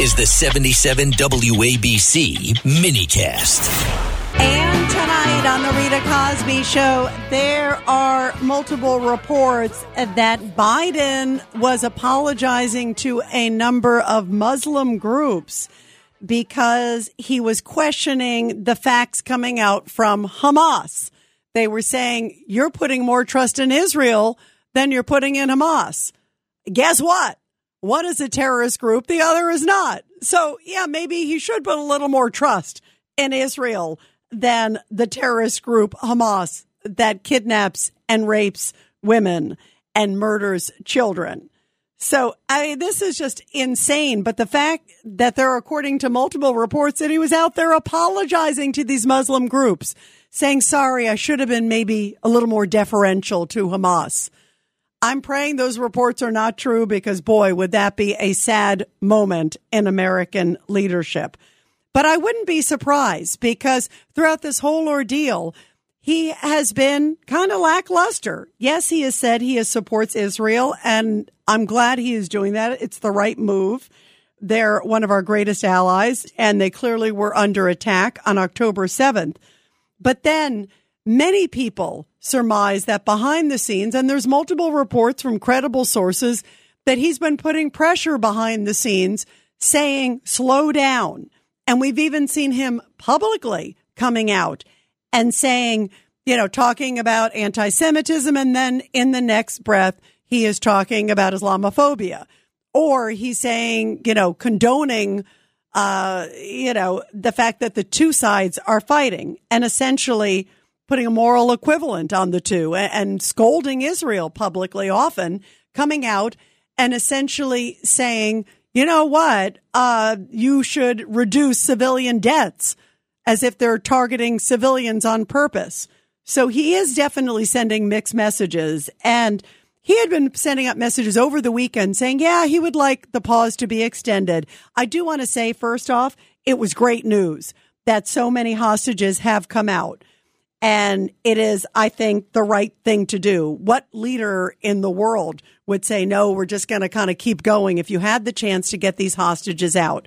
is the 77 WABC minicast. And tonight on the Rita Cosby Show, there are multiple reports that Biden was apologizing to a number of Muslim groups because he was questioning the facts coming out from Hamas. They were saying, You're putting more trust in Israel than you're putting in Hamas. Guess what? One is a terrorist group, the other is not. So, yeah, maybe he should put a little more trust in Israel than the terrorist group Hamas that kidnaps and rapes women and murders children. So, I mean, this is just insane. But the fact that there, are, according to multiple reports, that he was out there apologizing to these Muslim groups, saying, sorry, I should have been maybe a little more deferential to Hamas. I'm praying those reports are not true because, boy, would that be a sad moment in American leadership. But I wouldn't be surprised because throughout this whole ordeal, he has been kind of lackluster. Yes, he has said he supports Israel, and I'm glad he is doing that. It's the right move. They're one of our greatest allies, and they clearly were under attack on October 7th. But then many people surmise that behind the scenes, and there's multiple reports from credible sources that he's been putting pressure behind the scenes saying, slow down. And we've even seen him publicly coming out and saying, you know, talking about anti Semitism. And then in the next breath, he is talking about Islamophobia. Or he's saying, you know, condoning, uh, you know, the fact that the two sides are fighting and essentially putting a moral equivalent on the two and, scolding Israel publicly often, coming out and essentially saying, you know what, uh, you should reduce civilian deaths as if they're targeting civilians on purpose. So he is definitely sending mixed messages. And he had been sending out messages over the weekend saying, yeah, he would like the pause to be extended. I do want to say, first off, it was great news that so many hostages have come out. And it is, I think, the right thing to do. What leader in the world would say, no, we're just going to kind of keep going if you had the chance to get these hostages out?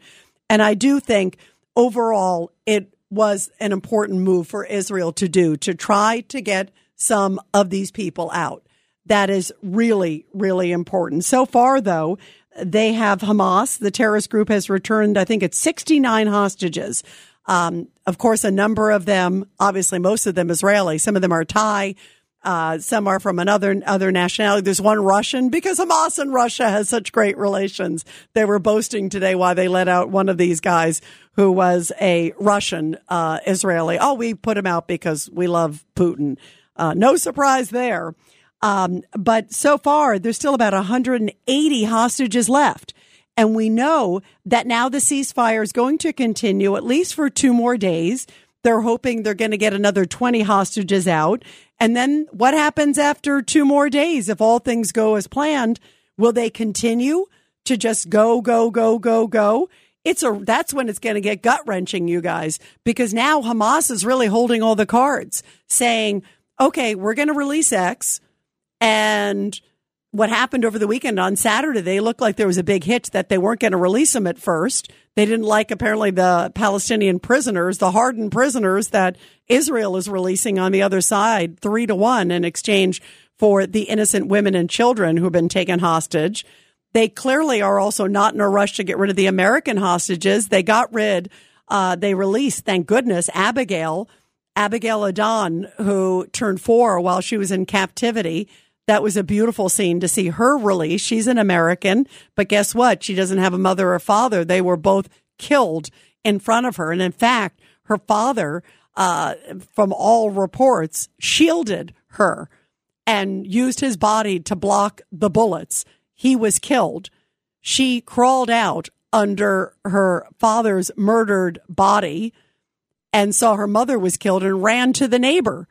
And I do think overall it was an important move for Israel to do to try to get some of these people out. That is really, really important. So far, though, they have Hamas, the terrorist group has returned, I think it's 69 hostages. Um, of course, a number of them, obviously, most of them Israeli. Some of them are Thai. Uh, some are from another other nationality. There's one Russian because Hamas and Russia has such great relations. They were boasting today why they let out one of these guys who was a Russian uh, Israeli. Oh, we put him out because we love Putin. Uh, no surprise there. Um, but so far, there's still about 180 hostages left. And we know that now the ceasefire is going to continue at least for two more days. They're hoping they're going to get another 20 hostages out. And then what happens after two more days? If all things go as planned, will they continue to just go, go, go, go, go? It's a, that's when it's going to get gut wrenching, you guys, because now Hamas is really holding all the cards saying, okay, we're going to release X and what happened over the weekend on Saturday, they looked like there was a big hitch that they weren't going to release them at first. They didn't like apparently the Palestinian prisoners, the hardened prisoners that Israel is releasing on the other side, three to one in exchange for the innocent women and children who have been taken hostage. They clearly are also not in a rush to get rid of the American hostages. They got rid, uh, they released, thank goodness, Abigail, Abigail Edan, who turned four while she was in captivity. That was a beautiful scene to see her release. She's an American, but guess what? She doesn't have a mother or father. They were both killed in front of her. And in fact, her father, uh, from all reports, shielded her and used his body to block the bullets. He was killed. She crawled out under her father's murdered body and saw her mother was killed and ran to the neighbor.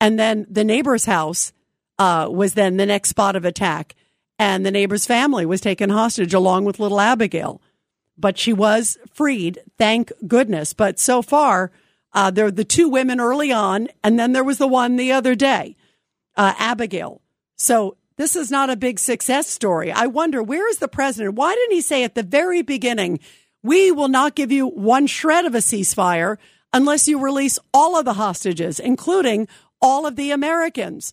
And then the neighbor's house uh, was then the next spot of attack. And the neighbor's family was taken hostage along with little Abigail. But she was freed, thank goodness. But so far, uh, there were the two women early on, and then there was the one the other day, uh, Abigail. So this is not a big success story. I wonder where is the president? Why didn't he say at the very beginning, We will not give you one shred of a ceasefire unless you release all of the hostages, including all of the Americans.